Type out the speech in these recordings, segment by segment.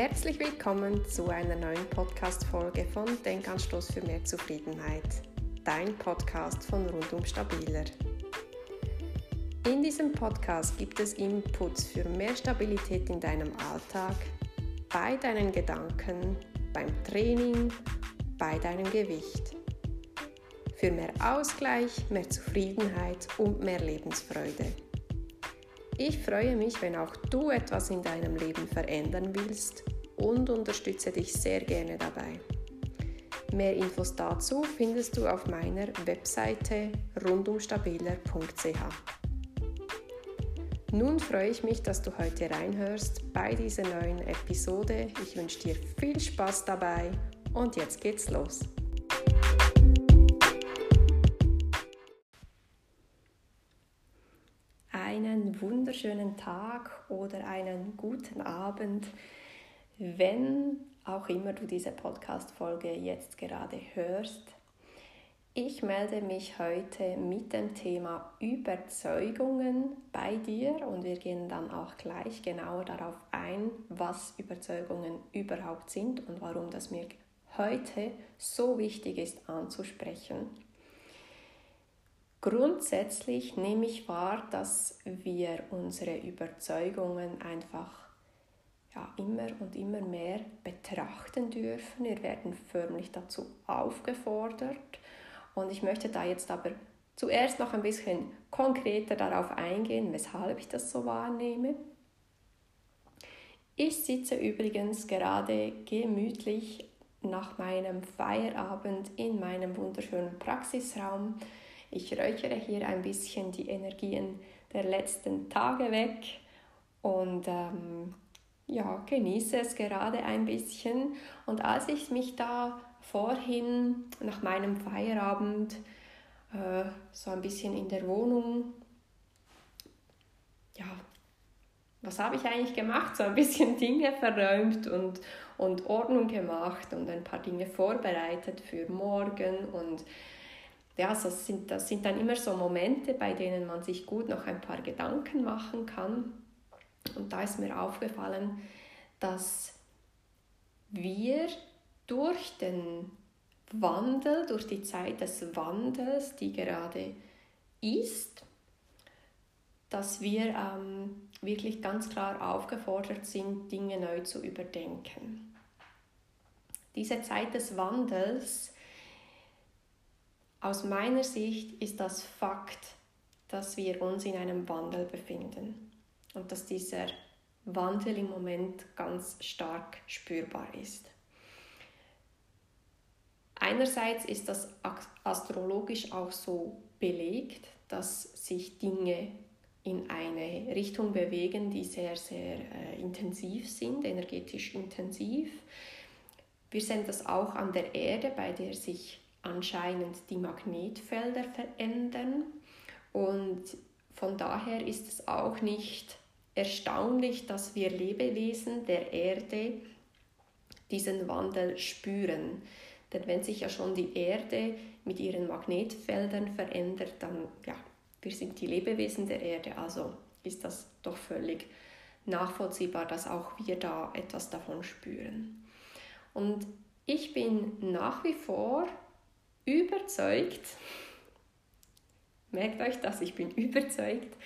Herzlich willkommen zu einer neuen Podcast-Folge von Denkanstoß für mehr Zufriedenheit, dein Podcast von Rundum Stabiler. In diesem Podcast gibt es Inputs für mehr Stabilität in deinem Alltag, bei deinen Gedanken, beim Training, bei deinem Gewicht. Für mehr Ausgleich, mehr Zufriedenheit und mehr Lebensfreude. Ich freue mich, wenn auch du etwas in deinem Leben verändern willst und unterstütze dich sehr gerne dabei. Mehr Infos dazu findest du auf meiner Webseite rundumstabiler.ch. Nun freue ich mich, dass du heute reinhörst bei dieser neuen Episode. Ich wünsche dir viel Spaß dabei und jetzt geht's los. Wunderschönen Tag oder einen guten Abend, wenn auch immer du diese Podcast-Folge jetzt gerade hörst. Ich melde mich heute mit dem Thema Überzeugungen bei dir und wir gehen dann auch gleich genauer darauf ein, was Überzeugungen überhaupt sind und warum das mir heute so wichtig ist anzusprechen. Grundsätzlich nehme ich wahr, dass wir unsere Überzeugungen einfach ja, immer und immer mehr betrachten dürfen. Wir werden förmlich dazu aufgefordert. Und ich möchte da jetzt aber zuerst noch ein bisschen konkreter darauf eingehen, weshalb ich das so wahrnehme. Ich sitze übrigens gerade gemütlich nach meinem Feierabend in meinem wunderschönen Praxisraum ich räuchere hier ein bisschen die Energien der letzten Tage weg und ähm, ja, genieße es gerade ein bisschen. Und als ich mich da vorhin nach meinem Feierabend äh, so ein bisschen in der Wohnung, ja, was habe ich eigentlich gemacht? So ein bisschen Dinge verräumt und, und Ordnung gemacht und ein paar Dinge vorbereitet für morgen und ja, das sind, das sind dann immer so Momente, bei denen man sich gut noch ein paar Gedanken machen kann. Und da ist mir aufgefallen, dass wir durch den Wandel, durch die Zeit des Wandels, die gerade ist, dass wir ähm, wirklich ganz klar aufgefordert sind, Dinge neu zu überdenken. Diese Zeit des Wandels aus meiner Sicht ist das Fakt, dass wir uns in einem Wandel befinden und dass dieser Wandel im Moment ganz stark spürbar ist. Einerseits ist das astrologisch auch so belegt, dass sich Dinge in eine Richtung bewegen, die sehr, sehr äh, intensiv sind, energetisch intensiv. Wir sehen das auch an der Erde, bei der sich anscheinend die Magnetfelder verändern. Und von daher ist es auch nicht erstaunlich, dass wir Lebewesen der Erde diesen Wandel spüren. Denn wenn sich ja schon die Erde mit ihren Magnetfeldern verändert, dann ja, wir sind die Lebewesen der Erde, also ist das doch völlig nachvollziehbar, dass auch wir da etwas davon spüren. Und ich bin nach wie vor überzeugt, merkt euch das, ich bin überzeugt,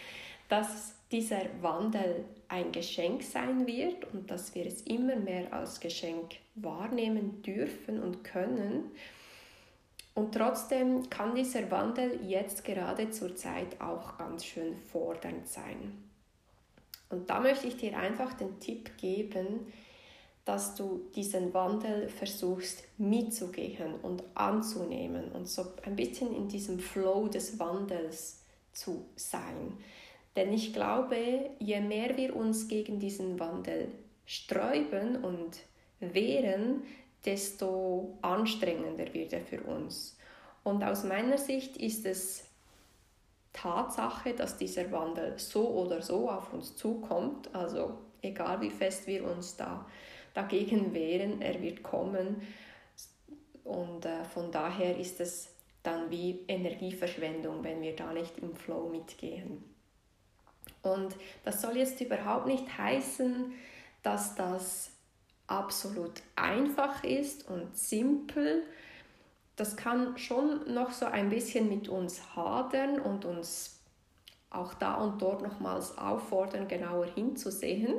dass dieser Wandel ein Geschenk sein wird und dass wir es immer mehr als Geschenk wahrnehmen dürfen und können. Und trotzdem kann dieser Wandel jetzt gerade zur Zeit auch ganz schön fordernd sein. Und da möchte ich dir einfach den Tipp geben, dass du diesen Wandel versuchst mitzugehen und anzunehmen und so ein bisschen in diesem Flow des Wandels zu sein. Denn ich glaube, je mehr wir uns gegen diesen Wandel sträuben und wehren, desto anstrengender wird er für uns. Und aus meiner Sicht ist es Tatsache, dass dieser Wandel so oder so auf uns zukommt, also egal wie fest wir uns da dagegen wehren, er wird kommen. Und äh, von daher ist es dann wie Energieverschwendung, wenn wir da nicht im Flow mitgehen. Und das soll jetzt überhaupt nicht heißen, dass das absolut einfach ist und simpel. Das kann schon noch so ein bisschen mit uns hadern und uns auch da und dort nochmals auffordern, genauer hinzusehen.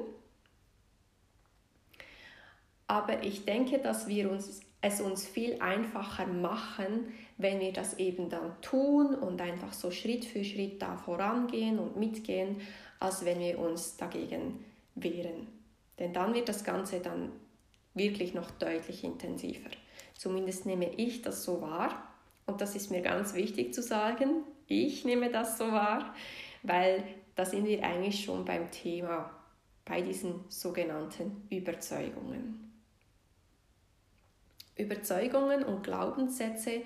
Aber ich denke, dass wir uns, es uns viel einfacher machen, wenn wir das eben dann tun und einfach so Schritt für Schritt da vorangehen und mitgehen, als wenn wir uns dagegen wehren. Denn dann wird das Ganze dann wirklich noch deutlich intensiver. Zumindest nehme ich das so wahr. Und das ist mir ganz wichtig zu sagen. Ich nehme das so wahr, weil da sind wir eigentlich schon beim Thema, bei diesen sogenannten Überzeugungen. Überzeugungen und Glaubenssätze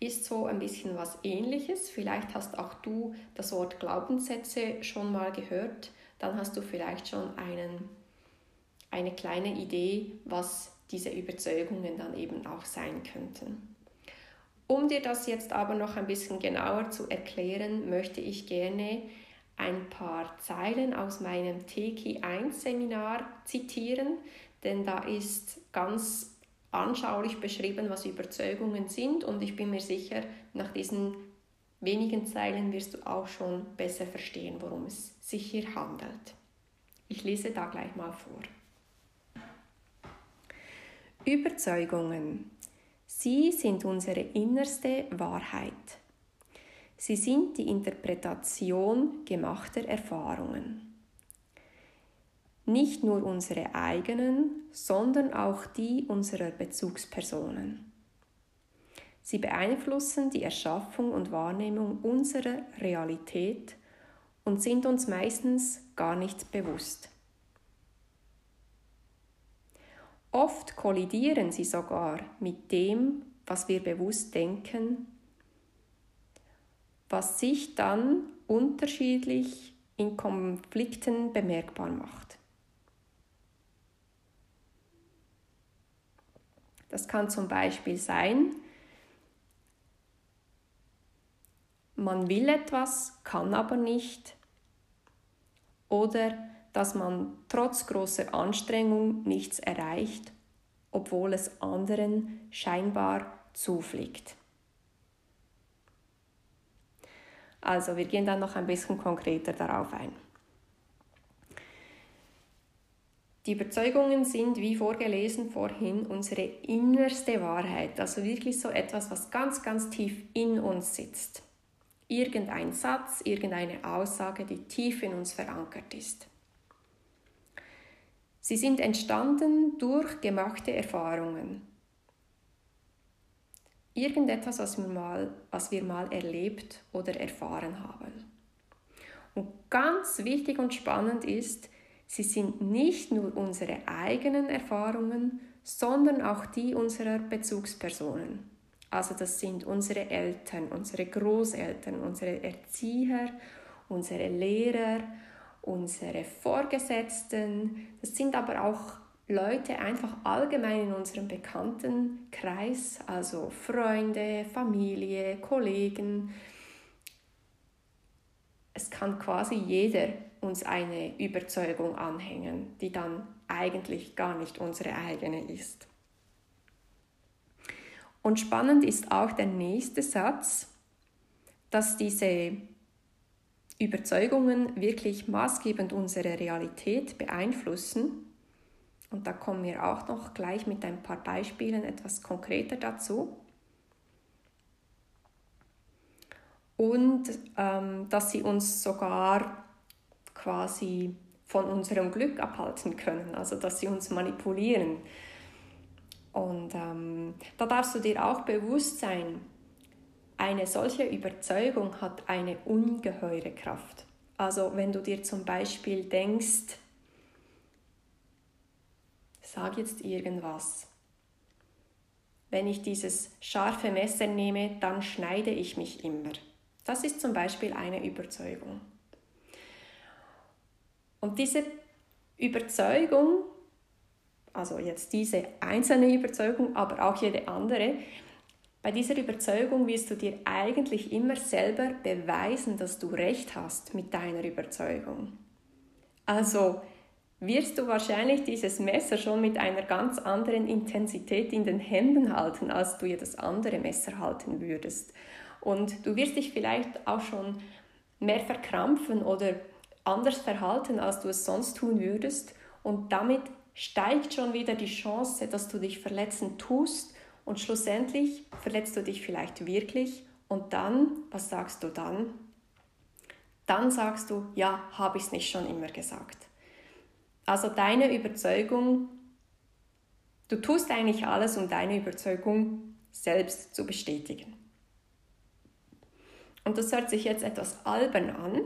ist so ein bisschen was ähnliches. Vielleicht hast auch du das Wort Glaubenssätze schon mal gehört. Dann hast du vielleicht schon einen, eine kleine Idee, was diese Überzeugungen dann eben auch sein könnten. Um dir das jetzt aber noch ein bisschen genauer zu erklären, möchte ich gerne ein paar Zeilen aus meinem Teki 1 Seminar zitieren, denn da ist ganz anschaulich beschrieben, was Überzeugungen sind und ich bin mir sicher, nach diesen wenigen Zeilen wirst du auch schon besser verstehen, worum es sich hier handelt. Ich lese da gleich mal vor. Überzeugungen. Sie sind unsere innerste Wahrheit. Sie sind die Interpretation gemachter Erfahrungen nicht nur unsere eigenen, sondern auch die unserer Bezugspersonen. Sie beeinflussen die Erschaffung und Wahrnehmung unserer Realität und sind uns meistens gar nicht bewusst. Oft kollidieren sie sogar mit dem, was wir bewusst denken, was sich dann unterschiedlich in Konflikten bemerkbar macht. Das kann zum Beispiel sein, man will etwas, kann aber nicht. Oder dass man trotz großer Anstrengung nichts erreicht, obwohl es anderen scheinbar zufliegt. Also wir gehen dann noch ein bisschen konkreter darauf ein. Die Überzeugungen sind, wie vorgelesen vorhin, unsere innerste Wahrheit, also wirklich so etwas, was ganz, ganz tief in uns sitzt. Irgendein Satz, irgendeine Aussage, die tief in uns verankert ist. Sie sind entstanden durch gemachte Erfahrungen. Irgendetwas, was wir mal, was wir mal erlebt oder erfahren haben. Und ganz wichtig und spannend ist, Sie sind nicht nur unsere eigenen Erfahrungen, sondern auch die unserer Bezugspersonen. Also das sind unsere Eltern, unsere Großeltern, unsere Erzieher, unsere Lehrer, unsere Vorgesetzten. Das sind aber auch Leute einfach allgemein in unserem Bekanntenkreis, also Freunde, Familie, Kollegen. Es kann quasi jeder uns eine Überzeugung anhängen, die dann eigentlich gar nicht unsere eigene ist. Und spannend ist auch der nächste Satz, dass diese Überzeugungen wirklich maßgebend unsere Realität beeinflussen. Und da kommen wir auch noch gleich mit ein paar Beispielen etwas konkreter dazu. Und ähm, dass sie uns sogar quasi von unserem Glück abhalten können, also dass sie uns manipulieren. Und ähm, da darfst du dir auch bewusst sein, eine solche Überzeugung hat eine ungeheure Kraft. Also wenn du dir zum Beispiel denkst, sag jetzt irgendwas. Wenn ich dieses scharfe Messer nehme, dann schneide ich mich immer. Das ist zum Beispiel eine Überzeugung. Und diese Überzeugung, also jetzt diese einzelne Überzeugung, aber auch jede andere, bei dieser Überzeugung wirst du dir eigentlich immer selber beweisen, dass du recht hast mit deiner Überzeugung. Also, wirst du wahrscheinlich dieses Messer schon mit einer ganz anderen Intensität in den Händen halten, als du das andere Messer halten würdest. Und du wirst dich vielleicht auch schon mehr verkrampfen oder anders verhalten, als du es sonst tun würdest. Und damit steigt schon wieder die Chance, dass du dich verletzen tust und schlussendlich verletzt du dich vielleicht wirklich. Und dann, was sagst du dann? Dann sagst du, ja, habe ich es nicht schon immer gesagt. Also deine Überzeugung, du tust eigentlich alles, um deine Überzeugung selbst zu bestätigen. Und das hört sich jetzt etwas albern an,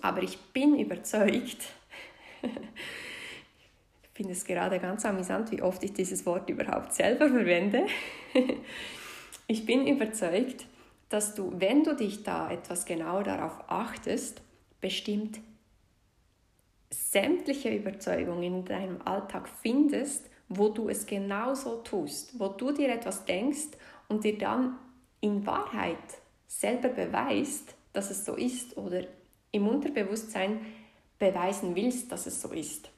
aber ich bin überzeugt, ich finde es gerade ganz amüsant, wie oft ich dieses Wort überhaupt selber verwende. ich bin überzeugt, dass du, wenn du dich da etwas genauer darauf achtest, bestimmt sämtliche Überzeugungen in deinem Alltag findest, wo du es genauso tust, wo du dir etwas denkst und dir dann in Wahrheit selber beweist, dass es so ist oder im Unterbewusstsein beweisen willst, dass es so ist.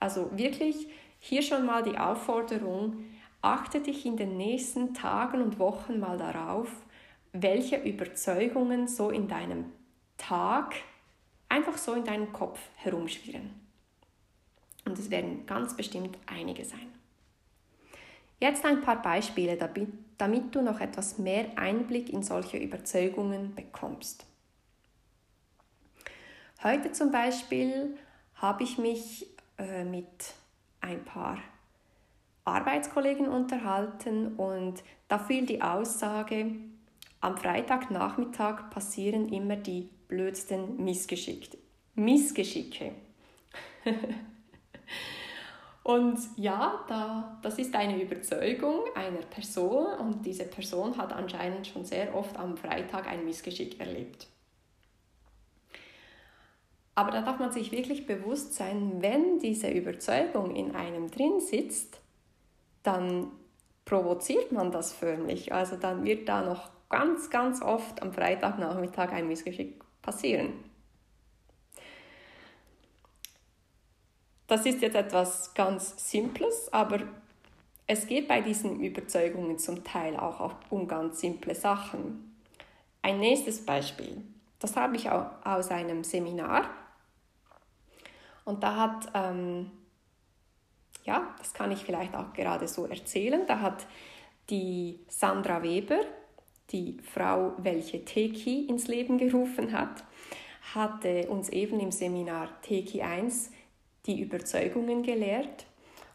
Also wirklich hier schon mal die Aufforderung, achte dich in den nächsten Tagen und Wochen mal darauf, welche Überzeugungen so in deinem Tag einfach so in deinem Kopf herumschwirren. Und es werden ganz bestimmt einige sein. Jetzt ein paar Beispiele, damit du noch etwas mehr Einblick in solche Überzeugungen bekommst. Heute zum Beispiel habe ich mich äh, mit ein paar Arbeitskollegen unterhalten und da fiel die Aussage, am Freitagnachmittag passieren immer die blödsten Missgeschicke. Missgeschicke. und ja, da, das ist eine Überzeugung einer Person und diese Person hat anscheinend schon sehr oft am Freitag ein Missgeschick erlebt. Aber da darf man sich wirklich bewusst sein, wenn diese Überzeugung in einem drin sitzt, dann provoziert man das förmlich. Also dann wird da noch ganz, ganz oft am Freitagnachmittag ein Missgeschick passieren. Das ist jetzt etwas ganz Simples, aber es geht bei diesen Überzeugungen zum Teil auch um ganz simple Sachen. Ein nächstes Beispiel, das habe ich auch aus einem Seminar. Und da hat, ähm, ja, das kann ich vielleicht auch gerade so erzählen, da hat die Sandra Weber, die Frau, welche Teki ins Leben gerufen hat, hatte uns eben im Seminar Teki 1 die Überzeugungen gelehrt.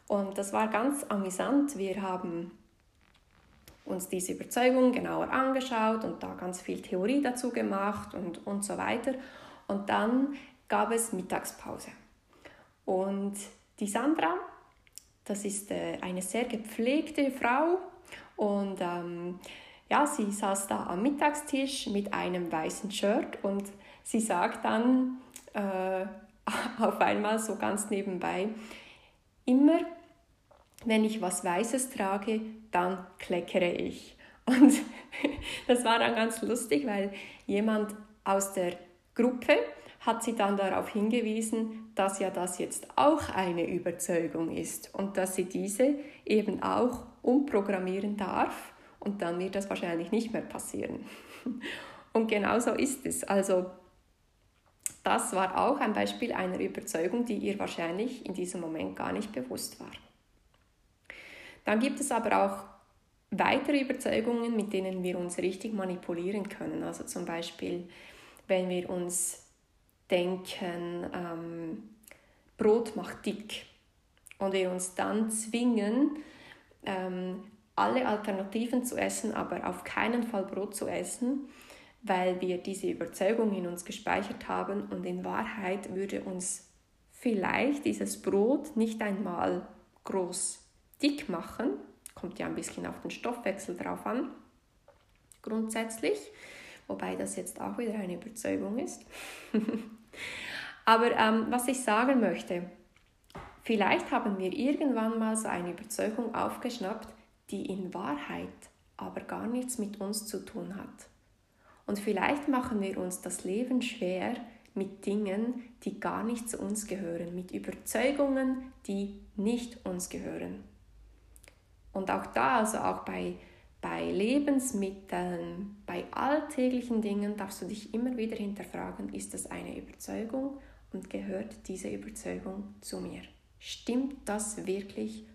Und das war ganz amüsant. Wir haben uns diese Überzeugung genauer angeschaut und da ganz viel Theorie dazu gemacht und, und so weiter. Und dann gab es Mittagspause. Und die Sandra, das ist äh, eine sehr gepflegte Frau und ähm, ja, sie saß da am Mittagstisch mit einem weißen Shirt und sie sagt dann äh, auf einmal so ganz nebenbei, immer wenn ich was Weißes trage, dann kleckere ich. Und das war dann ganz lustig, weil jemand aus der Gruppe hat sie dann darauf hingewiesen, dass ja das jetzt auch eine Überzeugung ist und dass sie diese eben auch umprogrammieren darf und dann wird das wahrscheinlich nicht mehr passieren. Und genau so ist es. Also das war auch ein Beispiel einer Überzeugung, die ihr wahrscheinlich in diesem Moment gar nicht bewusst war. Dann gibt es aber auch weitere Überzeugungen, mit denen wir uns richtig manipulieren können. Also zum Beispiel, wenn wir uns denken, ähm, Brot macht dick. Und wir uns dann zwingen, ähm, alle Alternativen zu essen, aber auf keinen Fall Brot zu essen, weil wir diese Überzeugung in uns gespeichert haben und in Wahrheit würde uns vielleicht dieses Brot nicht einmal groß dick machen, kommt ja ein bisschen auf den Stoffwechsel drauf an, grundsätzlich, wobei das jetzt auch wieder eine Überzeugung ist. aber ähm, was ich sagen möchte, vielleicht haben wir irgendwann mal so eine Überzeugung aufgeschnappt, die in Wahrheit aber gar nichts mit uns zu tun hat. Und vielleicht machen wir uns das Leben schwer, mit Dingen, die gar nicht zu uns gehören, mit Überzeugungen, die nicht uns gehören. Und auch da, also auch bei, bei Lebensmitteln, bei alltäglichen Dingen, darfst du dich immer wieder hinterfragen, ist das eine Überzeugung und gehört diese Überzeugung zu mir? Stimmt das wirklich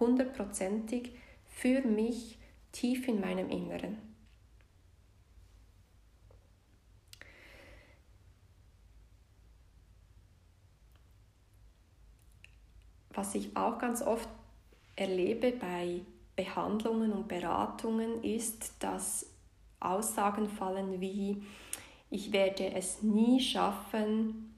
hundertprozentig für mich tief in meinem Inneren? Was ich auch ganz oft erlebe bei Behandlungen und Beratungen ist, dass Aussagen fallen wie, ich werde es nie schaffen,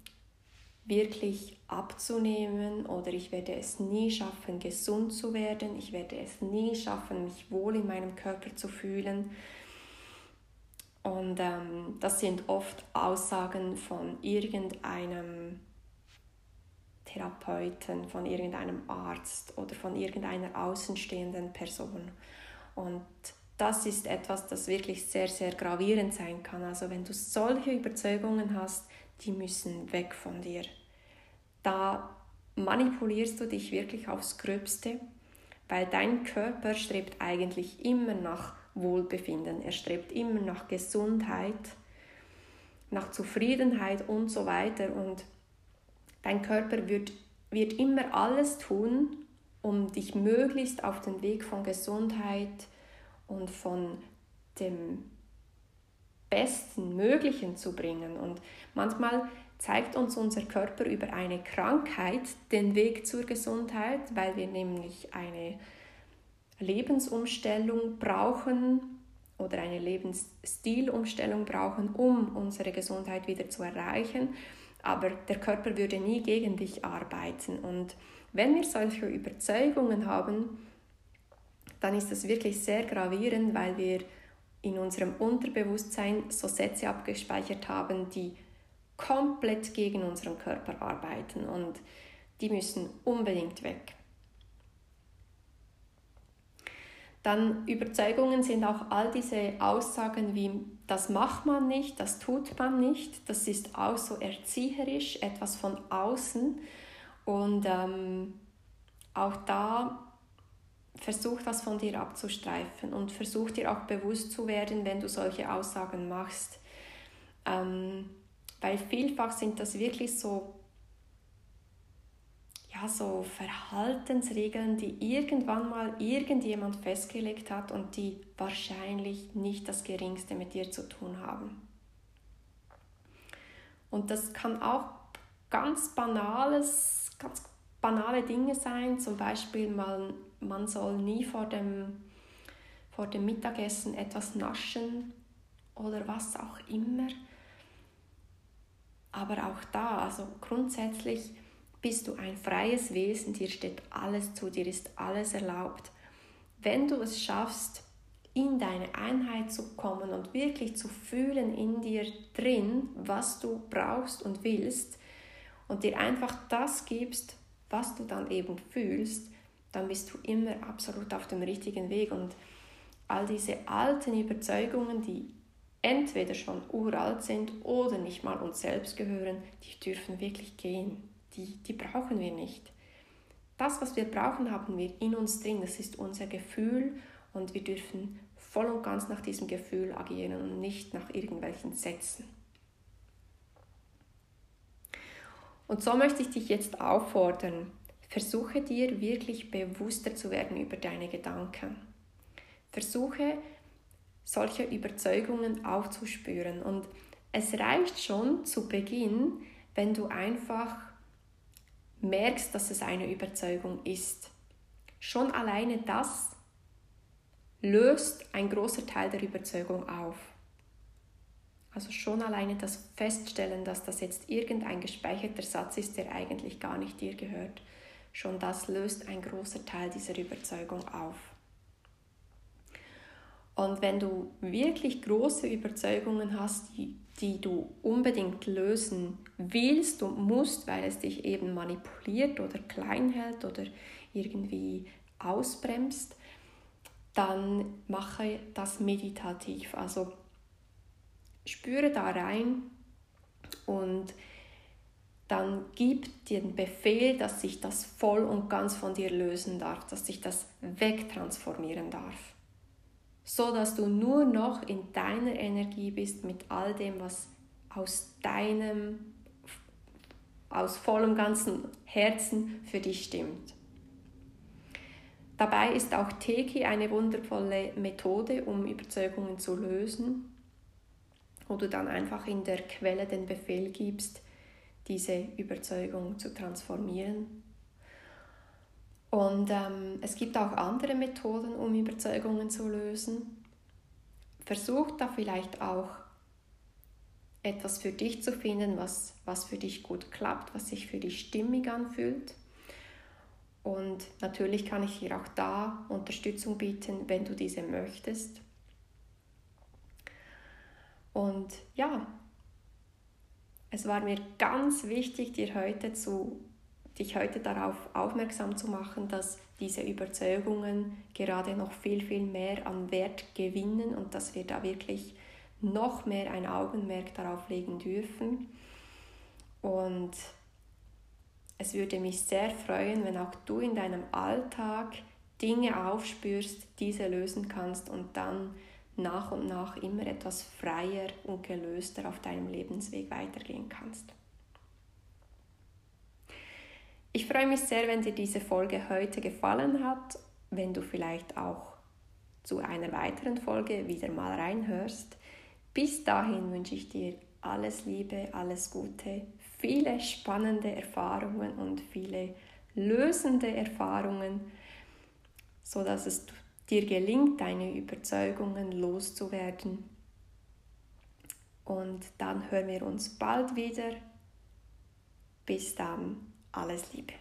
wirklich abzunehmen oder ich werde es nie schaffen, gesund zu werden, ich werde es nie schaffen, mich wohl in meinem Körper zu fühlen. Und ähm, das sind oft Aussagen von irgendeinem Therapeuten, von irgendeinem Arzt oder von irgendeiner außenstehenden Person. Und das ist etwas, das wirklich sehr, sehr gravierend sein kann. Also wenn du solche Überzeugungen hast, die müssen weg von dir. Da manipulierst du dich wirklich aufs Gröbste, weil dein Körper strebt eigentlich immer nach Wohlbefinden, er strebt immer nach Gesundheit, nach Zufriedenheit und so weiter. Und Dein Körper wird, wird immer alles tun, um dich möglichst auf den Weg von Gesundheit und von dem Besten Möglichen zu bringen. Und manchmal zeigt uns unser Körper über eine Krankheit den Weg zur Gesundheit, weil wir nämlich eine Lebensumstellung brauchen oder eine Lebensstilumstellung brauchen, um unsere Gesundheit wieder zu erreichen aber der Körper würde nie gegen dich arbeiten. Und wenn wir solche Überzeugungen haben, dann ist das wirklich sehr gravierend, weil wir in unserem Unterbewusstsein so Sätze abgespeichert haben, die komplett gegen unseren Körper arbeiten und die müssen unbedingt weg. Dann Überzeugungen sind auch all diese Aussagen wie, das macht man nicht, das tut man nicht, das ist auch so erzieherisch, etwas von außen. Und ähm, auch da versuch das von dir abzustreifen und versuch dir auch bewusst zu werden, wenn du solche Aussagen machst. Ähm, weil vielfach sind das wirklich so ja, so Verhaltensregeln, die irgendwann mal irgendjemand festgelegt hat und die wahrscheinlich nicht das geringste mit dir zu tun haben. Und das kann auch ganz banales, ganz banale Dinge sein, zum Beispiel man, man soll nie vor dem, vor dem Mittagessen etwas naschen oder was auch immer. Aber auch da, also grundsätzlich bist du ein freies Wesen, dir steht alles zu, dir ist alles erlaubt. Wenn du es schaffst, in deine Einheit zu kommen und wirklich zu fühlen in dir drin, was du brauchst und willst und dir einfach das gibst, was du dann eben fühlst, dann bist du immer absolut auf dem richtigen Weg und all diese alten Überzeugungen, die entweder schon uralt sind oder nicht mal uns selbst gehören, die dürfen wirklich gehen die, die brauchen wir nicht. Das, was wir brauchen, haben wir in uns drin. Das ist unser Gefühl und wir dürfen voll und ganz nach diesem Gefühl agieren und nicht nach irgendwelchen Sätzen. Und so möchte ich dich jetzt auffordern, versuche dir wirklich bewusster zu werden über deine Gedanken. Versuche solche Überzeugungen aufzuspüren. Und es reicht schon zu Beginn, wenn du einfach merkst, dass es eine Überzeugung ist. Schon alleine das löst ein großer Teil der Überzeugung auf. Also schon alleine das Feststellen, dass das jetzt irgendein gespeicherter Satz ist, der eigentlich gar nicht dir gehört, schon das löst ein großer Teil dieser Überzeugung auf. Und wenn du wirklich große Überzeugungen hast, die, die du unbedingt lösen willst und musst, weil es dich eben manipuliert oder klein hält oder irgendwie ausbremst, dann mache das meditativ. Also spüre da rein und dann gib dir den Befehl, dass sich das voll und ganz von dir lösen darf, dass sich das wegtransformieren darf. So dass du nur noch in deiner Energie bist mit all dem, was aus deinem, aus vollem ganzen Herzen für dich stimmt. Dabei ist auch Teki eine wundervolle Methode, um Überzeugungen zu lösen, wo du dann einfach in der Quelle den Befehl gibst, diese Überzeugung zu transformieren. Und ähm, es gibt auch andere Methoden, um Überzeugungen zu lösen. Versuch da vielleicht auch etwas für dich zu finden, was, was für dich gut klappt, was sich für dich stimmig anfühlt. Und natürlich kann ich dir auch da Unterstützung bieten, wenn du diese möchtest. Und ja, es war mir ganz wichtig, dir heute zu, dich heute darauf aufmerksam zu machen, dass diese Überzeugungen gerade noch viel, viel mehr an Wert gewinnen und dass wir da wirklich noch mehr ein Augenmerk darauf legen dürfen. Und es würde mich sehr freuen, wenn auch du in deinem Alltag Dinge aufspürst, diese lösen kannst und dann nach und nach immer etwas freier und gelöster auf deinem Lebensweg weitergehen kannst. Ich freue mich sehr, wenn dir diese Folge heute gefallen hat, wenn du vielleicht auch zu einer weiteren Folge wieder mal reinhörst. Bis dahin wünsche ich dir alles Liebe, alles Gute, viele spannende Erfahrungen und viele lösende Erfahrungen, so dass es dir gelingt, deine Überzeugungen loszuwerden. Und dann hören wir uns bald wieder. Bis dann, alles Liebe.